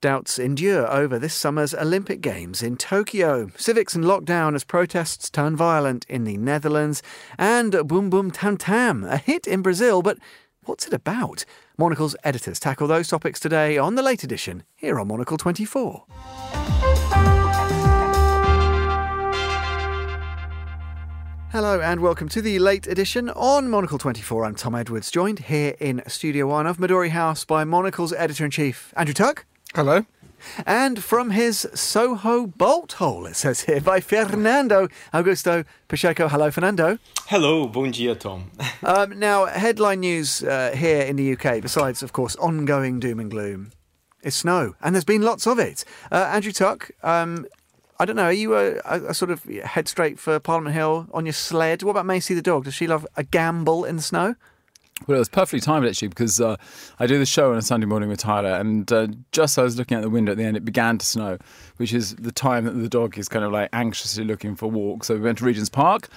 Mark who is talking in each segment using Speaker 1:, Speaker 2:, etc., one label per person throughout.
Speaker 1: Doubts endure over this summer's Olympic Games in Tokyo. Civics in lockdown as protests turn violent in the Netherlands. And Boom Boom Tam Tam, a hit in Brazil, but what's it about? Monocle's editors tackle those topics today on the late edition here on Monocle 24. Hello and welcome to the late edition on Monocle 24. I'm Tom Edwards, joined here in Studio One of Midori House by Monocle's editor in chief, Andrew Tuck.
Speaker 2: Hello.
Speaker 1: And from his Soho bolt hole, it says here, by Fernando Augusto Pacheco. Hello, Fernando.
Speaker 3: Hello, bom dia, Tom.
Speaker 1: um, now, headline news uh, here in the UK, besides, of course, ongoing doom and gloom, is snow. And there's been lots of it. Uh, Andrew Tuck, um, I don't know, are you a, a, a, sort of head straight for Parliament Hill on your sled? What about Macy the dog? Does she love a gambol in the snow?
Speaker 2: Well, it was perfectly timed actually because uh, I do the show on a Sunday morning with Tyler, and uh, just as I was looking out the window at the end, it began to snow, which is the time that the dog is kind of like anxiously looking for walks. So we went to Regent's Park,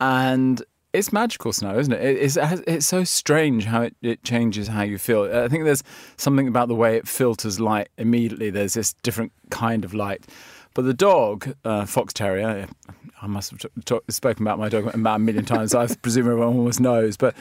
Speaker 2: and it's magical snow, isn't it? It's, it's so strange how it, it changes how you feel. I think there's something about the way it filters light immediately. There's this different kind of light. But the dog, uh, Fox Terrier, I must have t- t- spoken about my dog about a million times. I presume everyone almost knows, but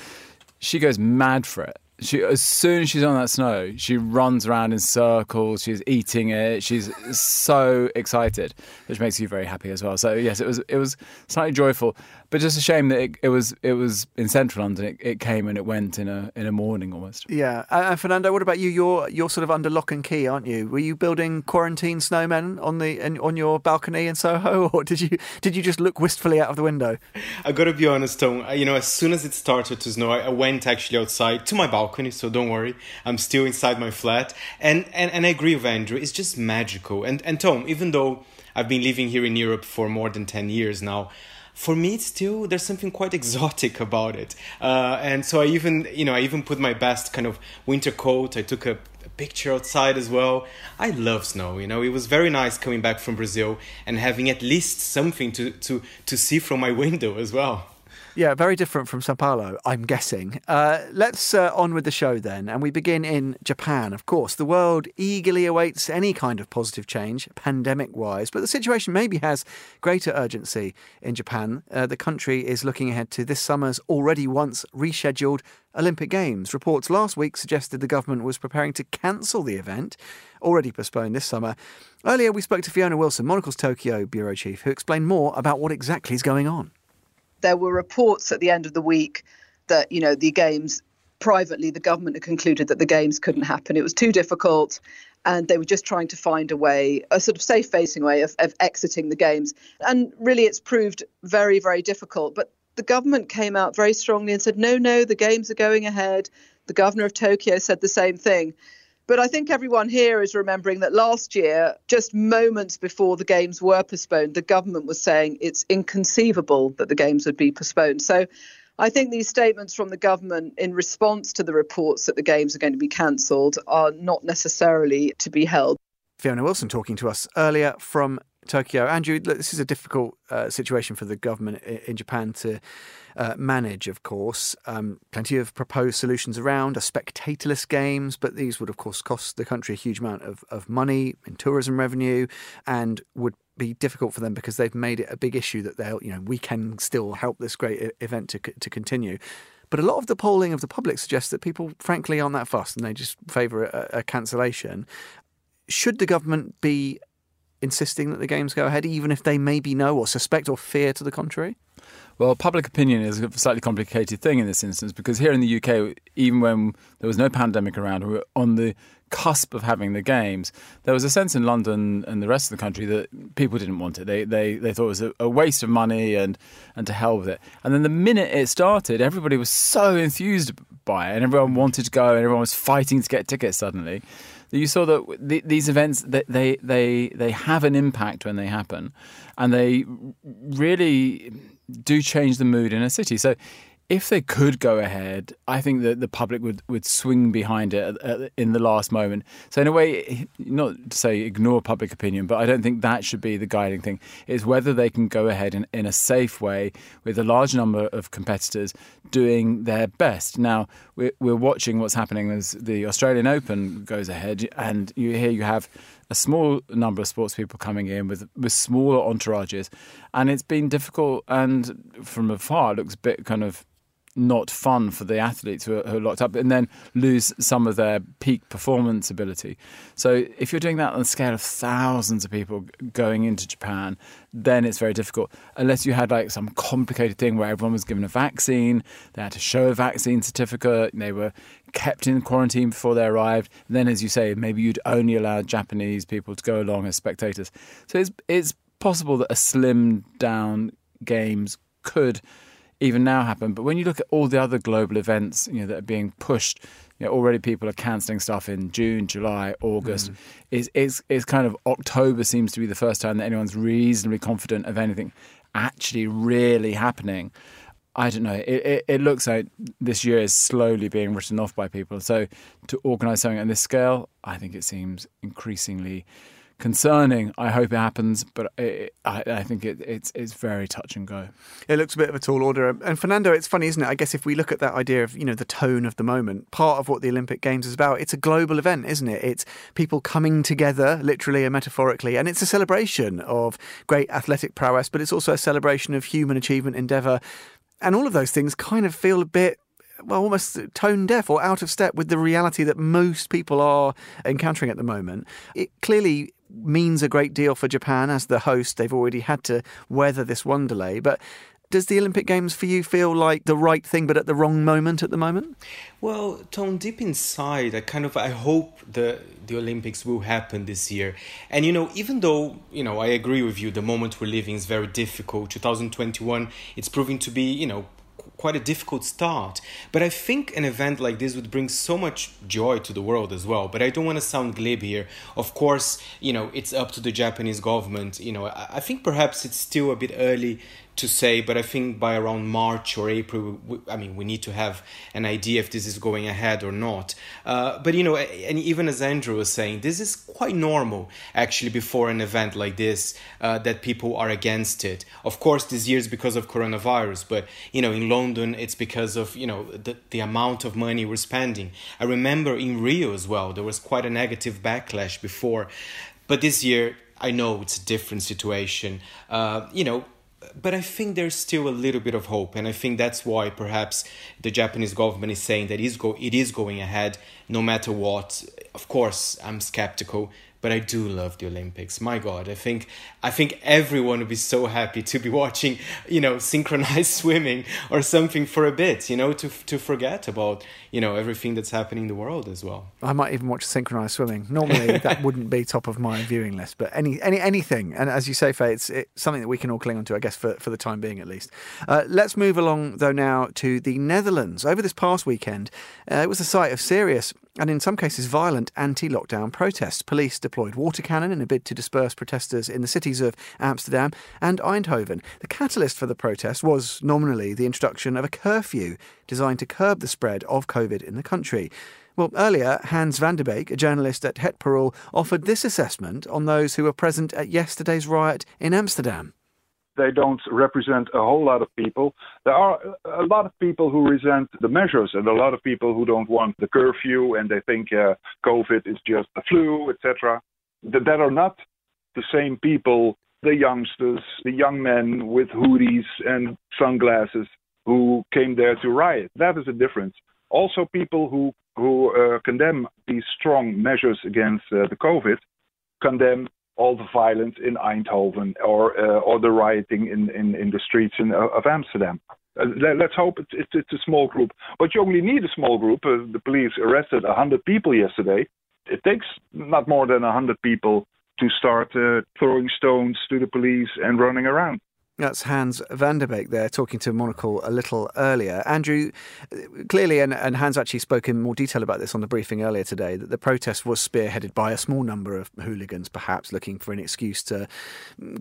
Speaker 2: she goes mad for it. She as soon as she's on that snow, she runs around in circles. She's eating it. She's so excited, which makes you very happy as well. So yes, it was it was slightly joyful, but just a shame that it, it was it was in central London. It, it, came and it went in a in a morning almost.
Speaker 1: Yeah, and Fernando, what about you? You're you're sort of under lock and key, aren't you? Were you building quarantine snowmen on the on your balcony in Soho, or did you did you just look wistfully out of the window?
Speaker 3: I got to be honest, Tom. You know, as soon as it started to snow, I went actually outside to my balcony. So don't worry, I'm still inside my flat, and and and I agree with Andrew. It's just magical. And and Tom, even though I've been living here in Europe for more than ten years now for me it's still there's something quite exotic about it. Uh, and so i even you know i even put my best kind of winter coat. I took a, a, picture outside as well. I love snow you know. It was very nice coming back from brazil and having at least something to to to see from my window as well
Speaker 1: yeah, very different from Sao Paulo, I'm guessing. Uh, let's uh, on with the show then, and we begin in Japan. Of course, the world eagerly awaits any kind of positive change, pandemic wise, but the situation maybe has greater urgency in Japan. Uh, the country is looking ahead to this summer's already once rescheduled Olympic Games. Reports last week suggested the government was preparing to cancel the event, already postponed this summer. Earlier, we spoke to Fiona Wilson, Monocle's Tokyo bureau chief, who explained more about what exactly is going on
Speaker 4: there were reports at the end of the week that you know the games privately the government had concluded that the games couldn't happen. It was too difficult and they were just trying to find a way a sort of safe facing way of, of exiting the games. And really it's proved very very difficult. But the government came out very strongly and said no no the games are going ahead. The governor of tokyo said the same thing but I think everyone here is remembering that last year, just moments before the games were postponed, the government was saying it's inconceivable that the games would be postponed. So I think these statements from the government in response to the reports that the games are going to be cancelled are not necessarily to be held.
Speaker 1: Fiona Wilson talking to us earlier from Tokyo. Andrew, this is a difficult uh, situation for the government in Japan to uh, manage, of course. Um, plenty of proposed solutions around, are spectatorless games, but these would, of course, cost the country a huge amount of, of money in tourism revenue and would be difficult for them because they've made it a big issue that they'll, you know, we can still help this great event to, to continue. But a lot of the polling of the public suggests that people, frankly, aren't that fussed and they just favour a, a cancellation. Should the government be insisting that the games go ahead, even if they maybe know or suspect or fear to the contrary?
Speaker 2: Well, public opinion is a slightly complicated thing in this instance because here in the UK, even when there was no pandemic around, we were on the cusp of having the games. There was a sense in London and the rest of the country that people didn't want it. They they, they thought it was a, waste of money and and to hell with it. And then the minute it started, everybody was so enthused by it, and everyone wanted to go, and everyone was fighting to get tickets suddenly you saw that these events they, they they they have an impact when they happen, and they really do change the mood in a city. So if they could go ahead, I think that the public would, would swing behind it in the last moment. So, in a way, not to say ignore public opinion, but I don't think that should be the guiding thing. Is whether they can go ahead in, in a safe way with a large number of competitors doing their best. Now, we're, we're watching what's happening as the Australian Open goes ahead, and you here you have a small number of sports people coming in with with smaller entourages, and it's been difficult. And from afar, it looks a bit kind of not fun for the athletes who are, who are, locked up and then lose some of their peak performance ability. So if you're doing that on a scale of thousands of people going into Japan, then it's very difficult. Unless you had like some complicated thing where everyone was given a vaccine, they had to show a vaccine certificate, they were kept in quarantine before they arrived. Then, as you say, maybe you'd only allow Japanese people to go along as spectators. So it's it's possible that a slimmed down games could even now happen. But when you look at all the other global events, you know, that are being pushed, you know, already people are cancelling stuff in June, July, August. Mm. It's, it's, it's kind of October seems to be the first time that anyone's reasonably confident of anything actually really happening. I don't know. It, it, it, looks like this year is slowly being written off by people. So to organise something on this scale, I think it seems increasingly concerning. I hope it happens, but it, I, I, think it, it's it's very touch and go.
Speaker 1: It looks a bit of a tall order. And Fernando, it's funny, isn't it? I guess if we look at that idea of you know the tone of the moment, part of what the Olympic Games is about, it's a global event, isn't it? It's people coming together, literally and metaphorically, and it's a celebration of great athletic prowess, but it's also a celebration of human achievement, endeavour. And all of those things kind of feel a bit well, almost tone deaf or out of step with the reality that most people are encountering at the moment. It clearly means a great deal for Japan as the host. They've already had to weather this one delay, but does the Olympic Games for you feel like the right thing, but at the wrong moment at the moment?
Speaker 3: Well, Tom, deep inside, I kind of I hope the the Olympics will happen this year. And you know, even though you know I agree with you, the moment we're living is very difficult. 2021, it's proving to be you know quite a difficult start. But I think an event like this would bring so much joy to the world as well. But I don't want to sound glib here. Of course, you know, it's up to the Japanese government. You know, I think perhaps it's still a bit early to say, but I think by around March or April, we, I mean, we need to have an idea if this is going ahead or not. Uh, but you know, and even as Andrew was saying, this is quite normal actually before an event like this uh, that people are against it. Of course, this year is because of coronavirus, but you know, in London, it's because of you know the the amount of money we're spending. I remember in Rio as well, there was quite a negative backlash before, but this year I know it's a different situation. Uh, you know, but I think there's still a little bit of hope, and I think that's why perhaps the Japanese government is saying that go it is going ahead no matter what. Of course, I'm skeptical, but I do love the Olympics. My God, I think I think everyone would be so happy to be watching, you know, synchronized swimming or something for a bit, you know, to to forget about you know everything that's happening in the world as well.
Speaker 1: I might even watch synchronized swimming. Normally, that wouldn't be top of my viewing list, but any any anything, and as you say, Faye, it's, it's something that we can all cling on to, I guess, for for the time being at least. Uh, let's move along though now to the Netherlands. Over this past weekend, uh, it was the site of serious and in some cases violent anti lockdown protests. Police deployed water cannon in a bid to disperse protesters in the cities of Amsterdam and Eindhoven. The catalyst for the protest was nominally the introduction of a curfew designed to curb the spread of COVID in the country. Well, earlier, Hans van der Beek, a journalist at Het Parool, offered this assessment on those who were present at yesterday's riot in Amsterdam
Speaker 5: they don't represent a whole lot of people. There are a lot of people who resent the measures, and a lot of people who don't want the curfew, and they think uh, COVID is just a flu, etc. That, that are not the same people, the youngsters, the young men with hoodies and sunglasses who came there to riot. That is a difference. Also, people who who uh, condemn these strong measures against uh, the COVID condemn all the violence in Eindhoven or uh, or the rioting in, in, in the streets in, uh, of Amsterdam. Uh, let, us hope it's, it's, it's, a small group, but you only need a small group. Uh, the police arrested 100 people yesterday. It takes not more than 100 people to start uh, throwing stones to the police and running around.
Speaker 1: That's Hans van der Beek there talking to Monocle a little earlier. Andrew, clearly, and, and, Hans actually spoke in more detail about this on the briefing earlier today, that the protest was spearheaded by a small number of hooligans, perhaps looking for an excuse to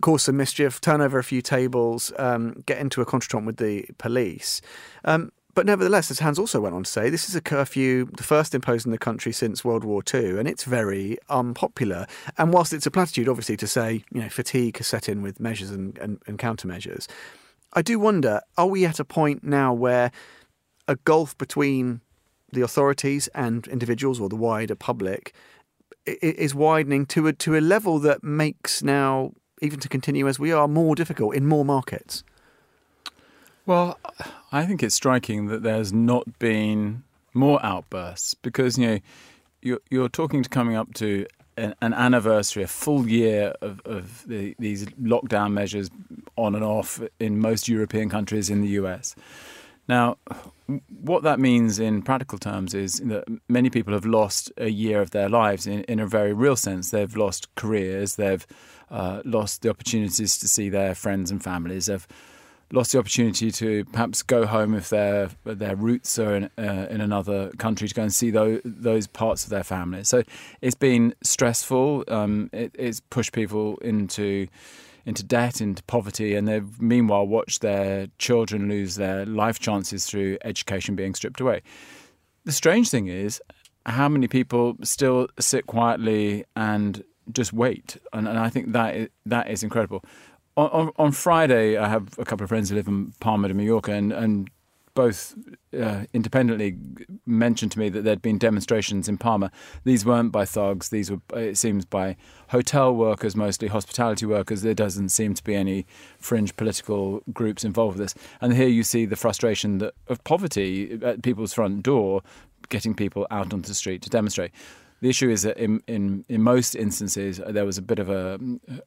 Speaker 1: cause some mischief, turn over a few tables, um, get into a contretemps with the police. Um, but nevertheless, as Hans also went on to say, this is a curfew, the first imposed in the country since World War II, and it's very unpopular. And whilst it's a platitude, obviously, to say, you know, fatigue has set in with measures and, and, and countermeasures, I do wonder, are we at a point now where a gulf between the authorities and individuals or the wider public is widening to a, to a level that makes now, even to continue as we are, more difficult in more markets?
Speaker 2: Well, I think it's striking that there's not been more outbursts because you know you're, you're talking to coming up to an, an anniversary, a full year of, of the, these lockdown measures on and off in most European countries in the US. Now, what that means in practical terms is that many people have lost a year of their lives in, in a very real sense. They've lost careers, they've uh, lost the opportunities to see their friends and families, they've lost the opportunity to perhaps go home if their their roots are in, uh, in another country to go and see those, those parts of their family. So it's been stressful. Um, it, it's pushed people into into debt, into poverty, and they've meanwhile watched their children lose their life chances through education being stripped away. The strange thing is how many people still sit quietly and just wait, and, and I think that is, that is incredible on, on Friday, I have a couple of friends who live in Palma de Mallorca, and, and both uh, independently mentioned to me that there'd been demonstrations in Palma. These weren't by thugs. These were, it seems, by hotel workers, mostly hospitality workers. There doesn't seem to be any fringe political groups involved with this. And here you see the frustration that, of poverty at people's front door, getting people out onto the street to demonstrate. The issue is that in, in, in most instances, uh, there was a bit of a,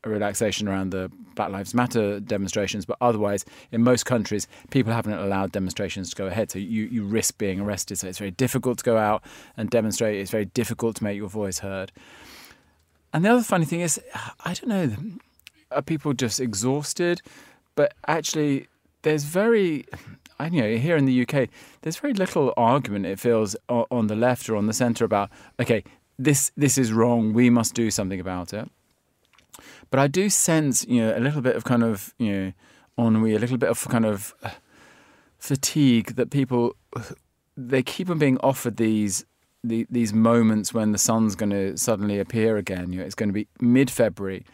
Speaker 2: a, relaxation around the Black Lives Matter demonstrations, but otherwise, in most countries, people haven't allowed demonstrations to go ahead. So you, you risk being arrested. So it's very difficult to go out and demonstrate. It's very difficult to make your voice heard. And the other funny thing is, I don't know, are people just exhausted? But actually, there's very I know here in the UK, there's very little argument. It feels on the left or on the centre about okay, this this is wrong. We must do something about it. But I do sense, you know, a little bit of kind of you know ennui, a little bit of kind of uh, fatigue that people they keep on being offered these the, these moments when the sun's going to suddenly appear again. You know, it's going to be mid February.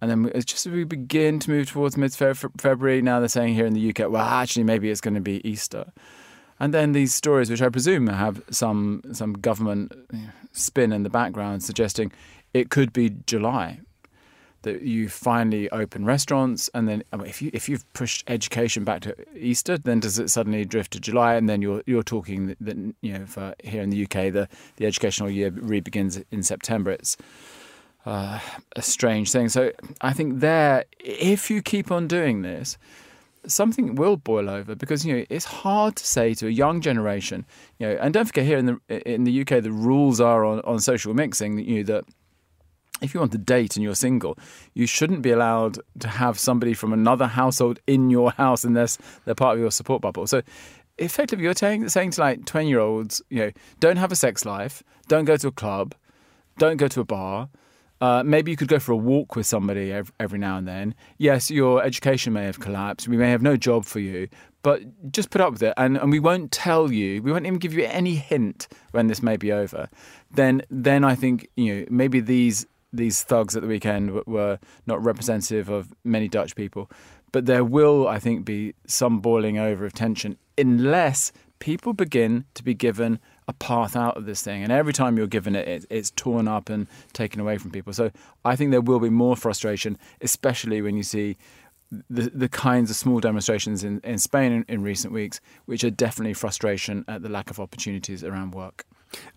Speaker 2: And then it's just as we begin to move towards mid February, now they're saying here in the UK, well, actually, maybe it's going to be Easter. And then these stories, which I presume have some some government spin in the background, suggesting it could be July that you finally open restaurants, and then if you if you've pushed education back to Easter, then does it suddenly drift to July? And then you're you're talking that you know for here in the UK, the the educational year re begins in September. It's uh, a strange thing. So I think there, if you keep on doing this, something will boil over because you know it's hard to say to a young generation, you know, and don't forget here in the in the UK the rules are on, on social mixing you know that if you want to date and you're single, you shouldn't be allowed to have somebody from another household in your house unless they're part of your support bubble. So effectively you're saying to like 20 year olds, you know, don't have a sex life, don't go to a club, don't go to a bar, uh, maybe you could go for a walk with somebody every, every, now and then. Yes, your education may have collapsed. We may have no job for you, but just put up with it. And, and we won't tell you, we won't even give you any hint when this may be over. Then, then I think you know maybe these these thugs at the weekend were not representative of many Dutch people, but there will, I think, be some boiling over of tension unless people begin to be given a path out of this thing. And every time you're given it, it, it's torn up and taken away from people. So I think there will be more frustration, especially when you see the, the kinds of small demonstrations in, in Spain in, in recent weeks, which are definitely frustration at the lack of opportunities around work.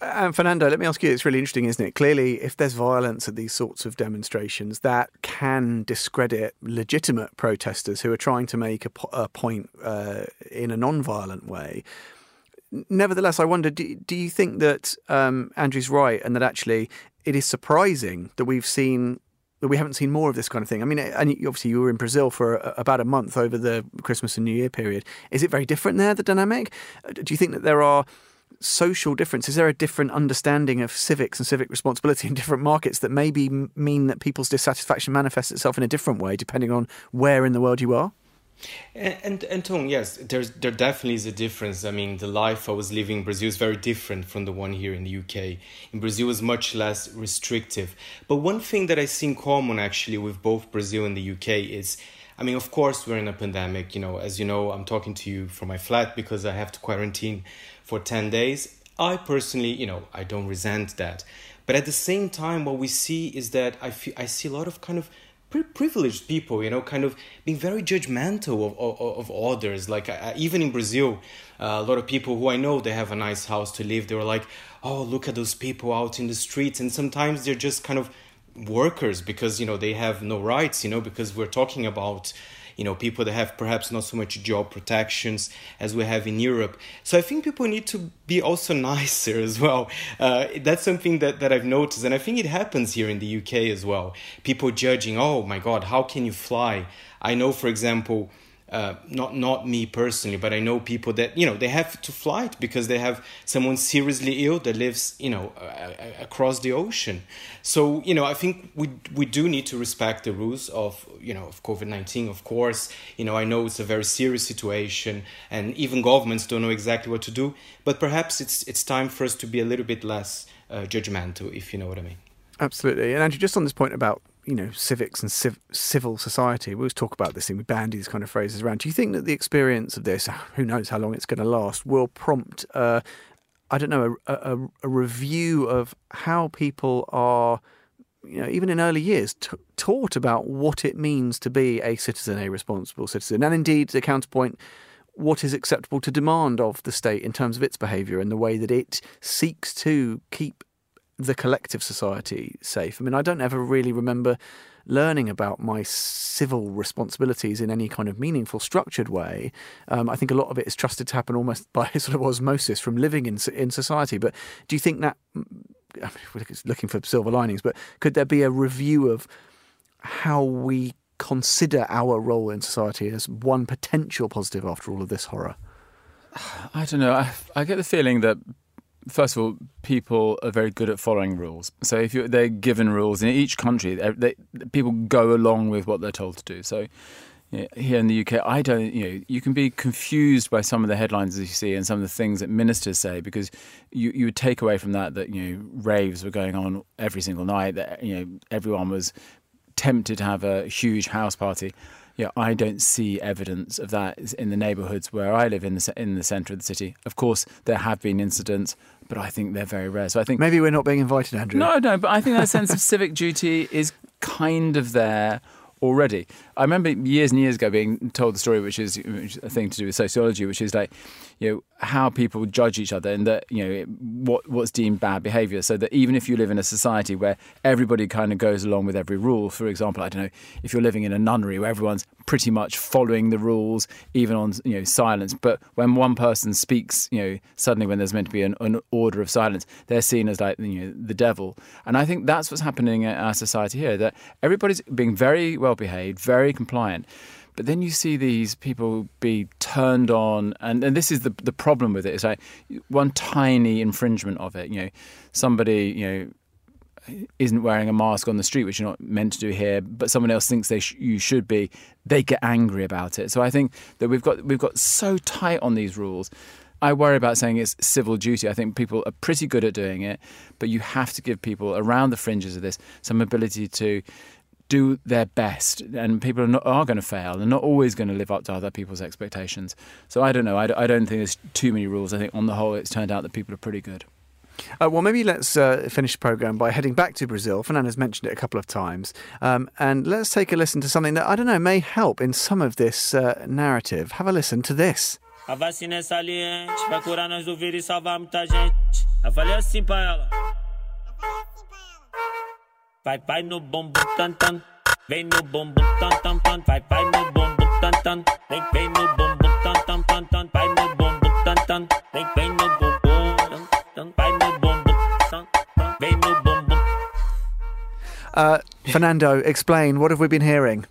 Speaker 1: And Fernando, let me ask you, it's really interesting, isn't it? Clearly, if there's violence at these sorts of demonstrations, that can discredit legitimate protesters who are trying to make a, a point uh, in a non violent way nevertheless, I wonder do, do you think that um, Andrew's right and that actually it is surprising that we've seen that we haven't seen more of this kind of thing. I mean, and obviously you were in Brazil for about a month over the Christmas and New Year period. Is it very different there, the dynamic? Uh, do you think that there are social differences? Is there a different understanding of civics and civic responsibility in different markets that maybe mean that people's dissatisfaction manifests itself in a different way depending on where in the world you are?
Speaker 3: And, and Tom, yes, there's there definitely is a difference. I mean, the life I was living in Brazil is very different from the one here in the UK. In Brazil, is much less restrictive. But one thing that I see in common actually with both Brazil and the UK is, I mean, of course, we're in a pandemic. You know, as you know, I'm talking to you from my flat because I have to quarantine for ten days. I personally, you know, I don't resent that. But at the same time, what we see is that I feel I see a lot of kind of privileged people, you know, kind of being very judgmental of, of, of others. Like, uh, even in Brazil, uh, a lot of people who I know, they have a nice house to live. They were like, oh, look at those people out in the streets. And sometimes they're just kind of workers because, you know, they have no rights, you know, because we're talking about you know people that have perhaps not so much job protections as we have in Europe. So I think people need to be also nicer as well. Uh, that's something that, that I've noticed, and I think it happens here in the UK as well. People judging, oh my God, how can you fly? I know, for example uh, not not me personally, but I know people that you know they have to fly because they have someone seriously ill that lives you know uh, across the ocean. So you know I think we we do need to respect the rules of you know of COVID nineteen. Of course, you know I know it's a very serious situation, and even governments don't know exactly what to do. But perhaps it's it's time for us to be a little bit less uh, judgmental, if you know what I mean.
Speaker 1: Absolutely, and Andrew, just on this point about you know civics and civ- civil society. We always talk about this thing. We bandy these kind of phrases around. Do you think that the experience of this, who knows how long it's going to last, will prompt, uh, I don't know, a, a, a, review of how people are, you know, even in early years, t- taught about what it means to be a citizen, a responsible citizen, and indeed the counterpoint. What is acceptable to demand of the state in terms of its behaviour and the way that it seeks to keep the collective society safe. I mean, I don't ever really remember learning about my civil responsibilities in any kind of meaningful, structured way. Um, I think a lot of it is trusted to happen almost by sort of osmosis from living in in society. But do you think that? Mm, I mean, looking for silver linings, but could there be a review of how we consider our role in society as one potential positive after all of this horror?
Speaker 2: I don't know. I, I get the feeling that first of all, people are very good at following rules. So if they're given rules in each country, they, people go along with what they're told to do. So you know, here in the UK, I don't. You know, you can be confused by some of the headlines that you see and some of the things that ministers say because you you would take away from that that you know raves were going on every single night. That you know everyone was tempted to have a huge house party yeah, I don't see evidence of that in the neighbourhoods where I live in the in the centre of the city. Of course, there have been incidents, but I think they're very rare. So I think
Speaker 1: maybe we're not being invited, Andrew.
Speaker 2: No, no, but I think that sense of civic duty is kind of there already. I remember years and years ago being told the story, which is, which is a thing to do with sociology, which is like, you know, how people judge each other and that, you know, what what's deemed bad behaviour. So that even if you live in a society where everybody kind of goes along with every rule, for example, I don't know, if you're living in a nunnery where everyone's pretty much following the rules, even on, you know, silence. But when one person speaks, you know, suddenly when there's meant to be an, an order of silence, they're seen as like, you know, the devil. And I think that's what's happening in our society here, that everybody's being very well behaved, very compliant. But then you see these people be turned on, and, and this is the the problem with it. It's like one tiny infringement of it. You know, somebody you know isn't wearing a mask on the street, which you're not meant to do here, but someone else thinks they sh- you should be. They get angry about it. So I think that we've got we've got so tight on these rules. I worry about saying it's civil duty. I think people are pretty good at doing it, but you have to give people around the fringes of this some ability to do their best, and people are, not, are going to fail. They're not always going to live up to other people's expectations. So I don't know. I, I don't think there's too many rules. I think on the whole, it's turned out that people are pretty good.
Speaker 1: Uh, well, maybe let's uh, finish the programme by heading back to Brazil. Fernando's mentioned it a couple of times. Um, and let's take a listen to something that, I don't know, may help in some of this uh, narrative. Have a listen to this. A vacina é saliente, vai curar nós do vírus e salvar muita gente. Eu falei assim pra ela. Vai, vai no bombo tan tan. Vem no bombo tan tan tan. Vai, vai no bombo tan tan. Vem, vem no bombo tan tan tan tan. Vai no bombo tan tan. Vem, vem no bombo tan Vai no bombo tan tan. Vem no bombo. Uh, Fernando, explain. What have we been hearing?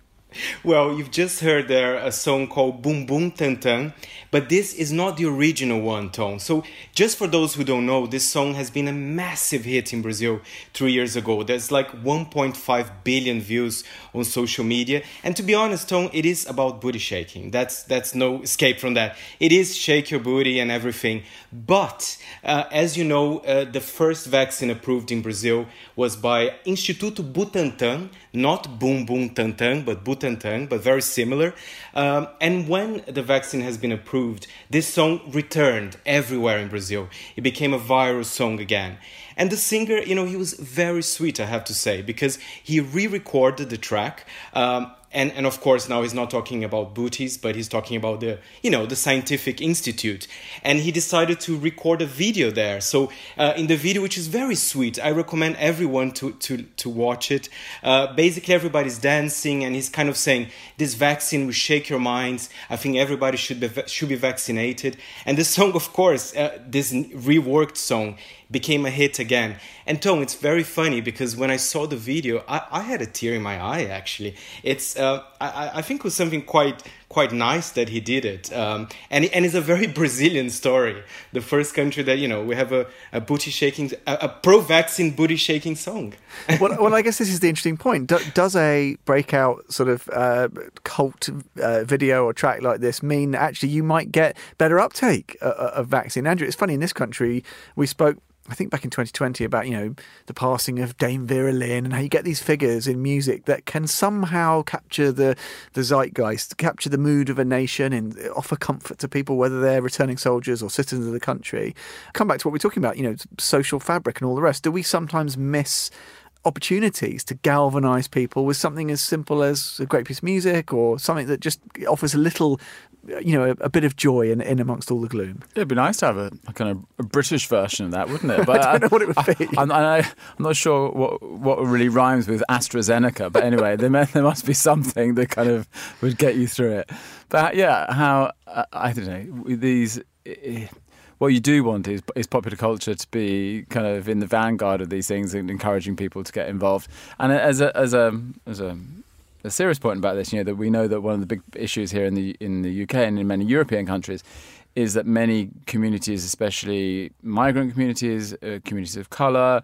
Speaker 3: Well, you've just heard there a song called Boom Boom Tan Tan, but this is not the original one, Tom. So, just for those who don't know, this song has been a massive hit in Brazil three years ago. There's like 1.5 billion views on social media, and to be honest, Tom, it is about booty shaking. That's that's no escape from that. It is shake your booty and everything. But uh, as you know, uh, the first vaccine approved in Brazil was by Instituto Butantan, not Boom Boom Tan Tan, but Butantan, but very similar. Um, and when the vaccine has been approved, this song returned everywhere in Brazil. It became a viral song again. And the singer, you know, he was very sweet, I have to say, because he re recorded the track. Um, and and of course now he's not talking about booties but he's talking about the you know the scientific institute. And he decided to record a video there. So uh, in the video which is very sweet i recommend everyone to to to watch it. Uh, basically everybody's dancing and he's kind of saying this vaccine will shake your minds. I think everybody should be should be vaccinated. And the song of course uh, this reworked song became a hit again. And Tom, it's very funny because when I saw the video, I, I had a tear in my eye. Actually, it's uh, I, I think it was something quite quite nice that he did it. Um, and and it's a very Brazilian story. The first country that you know we have a, a booty shaking, a, a pro-vaccine booty shaking song.
Speaker 1: well, well, I guess this is the interesting point. Do, does a breakout sort of uh, cult uh, video or track like this mean actually you might get better uptake uh, uh, of vaccine? Andrew, it's funny in this country we spoke I think back in 2020 about you know the passing of Dame Vera Lynn and how you get these figures in music that can somehow capture the the zeitgeist, capture the mood of a nation, and offer comfort to people whether they're returning soldiers or citizens of the country. Come back to what we're talking about, you know, social fabric and all the rest. Do we sometimes miss? opportunities to galvanize people with something as simple as a great piece of music or something that just offers a little you know, a, a, bit of joy in, in amongst all the gloom.
Speaker 2: It'd be nice to have a, a kind of a British version of that, wouldn't it? But
Speaker 1: I don't know what it would be.
Speaker 2: I, I, am not sure what what really rhymes with AstraZeneca, but anyway, there, may, there must be something that kind of would get you through it. But yeah, how uh, I don't know these. what you do want is, is popular culture to be kind of in the vanguard of these things and encouraging people to get involved. And as a as a as a a serious point about this. You know that we know that one of the big issues here in the in the UK and in many European countries is that many communities, especially migrant communities, uh, communities of colour, uh,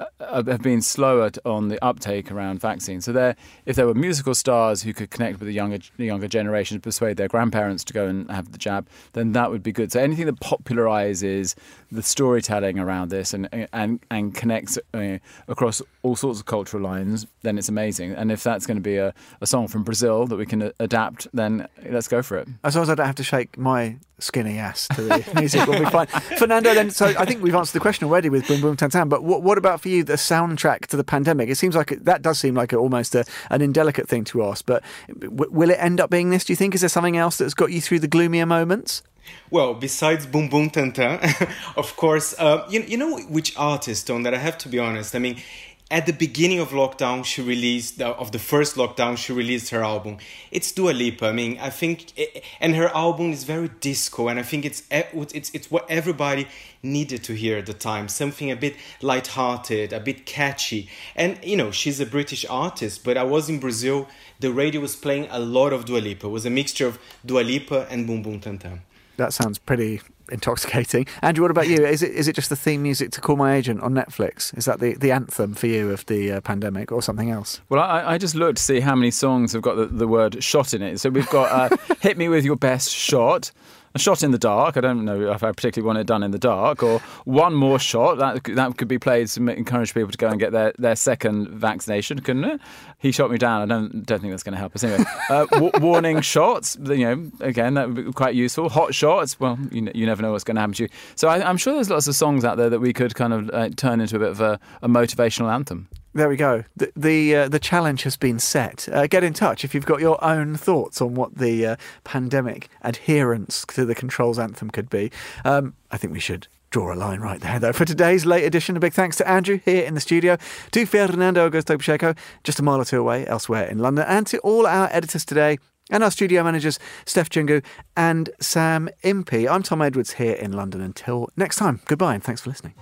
Speaker 2: Uh, uh, have been slower on the uptake around vaccines. So there, if there were musical stars who could connect with the younger the younger generation, persuade their grandparents to go and have the jab, then that would be good. So anything that popularizes the storytelling around this and uh, and and connects uh, across all sorts of cultural lines, then it's amazing. And if that's going to be a, a song from Brazil that we can adapt, then let's go for it.
Speaker 1: As long as I don't have to shake my skinny ass to the music, we'll be fine. Fernando, then, so I think we've answered the question already with Boom Boom Tan Tan, but what, what about for you, the soundtrack to the pandemic? It seems like it, that does seem like a, almost a, an indelicate thing to ask, but w- will it end up being this, do you think? Is there something else that's got you through the gloomier moments?
Speaker 3: Well, besides Boom Boom Tan of course, uh, you, you know which artist, Tom, that I have to be honest. I mean, at the beginning of lockdown, she released of the first lockdown, she released her album. It's Dua Lipa. I mean, I think, it, and her album is very disco, and I think it's it's it's what everybody needed to hear at the time. Something a bit light-hearted, a bit catchy, and you know, she's a British artist. But I was in Brazil. The radio was playing a lot of Dua Lipa. It was a mixture of Dua Lipa and Boom Boom Tan Tan.
Speaker 1: That sounds pretty intoxicating. Andrew, what about you? Is it is it just the theme music to Call My Agent on Netflix? Is that the, the anthem for you of the uh, pandemic or something else?
Speaker 2: Well, I, I, just looked to see how many songs have got the, the word shot in it. So we've got uh, Hit Me With Your Best Shot a shot in the dark. I don't know if I particularly want it done in the dark, or one more shot that that could be played to encourage people to go and get their, their second vaccination, couldn't it? He shot me down. I don't don't think that's going to help us anyway. Uh, w- warning shots, you know, again that would be quite useful. Hot shots, well, you, you never know what's going to happen to you. So I, am sure there's lots of songs out there that we could kind of uh, turn into a bit of a, a motivational anthem.
Speaker 1: There we go. The the, uh, the challenge has been set. Uh, get in touch if you've got your own thoughts on what the uh, pandemic adherence to the controls anthem could be. Um, I think we should draw a line right there, though. For today's late edition, a big thanks to Andrew here in the studio, to Fernando Augusto Pacheco, just a mile or two away elsewhere in London, and to all our editors today. And our studio managers, Steph Jungu and Sam Impey. I'm Tom Edwards here in London. Until next time, goodbye and thanks for listening.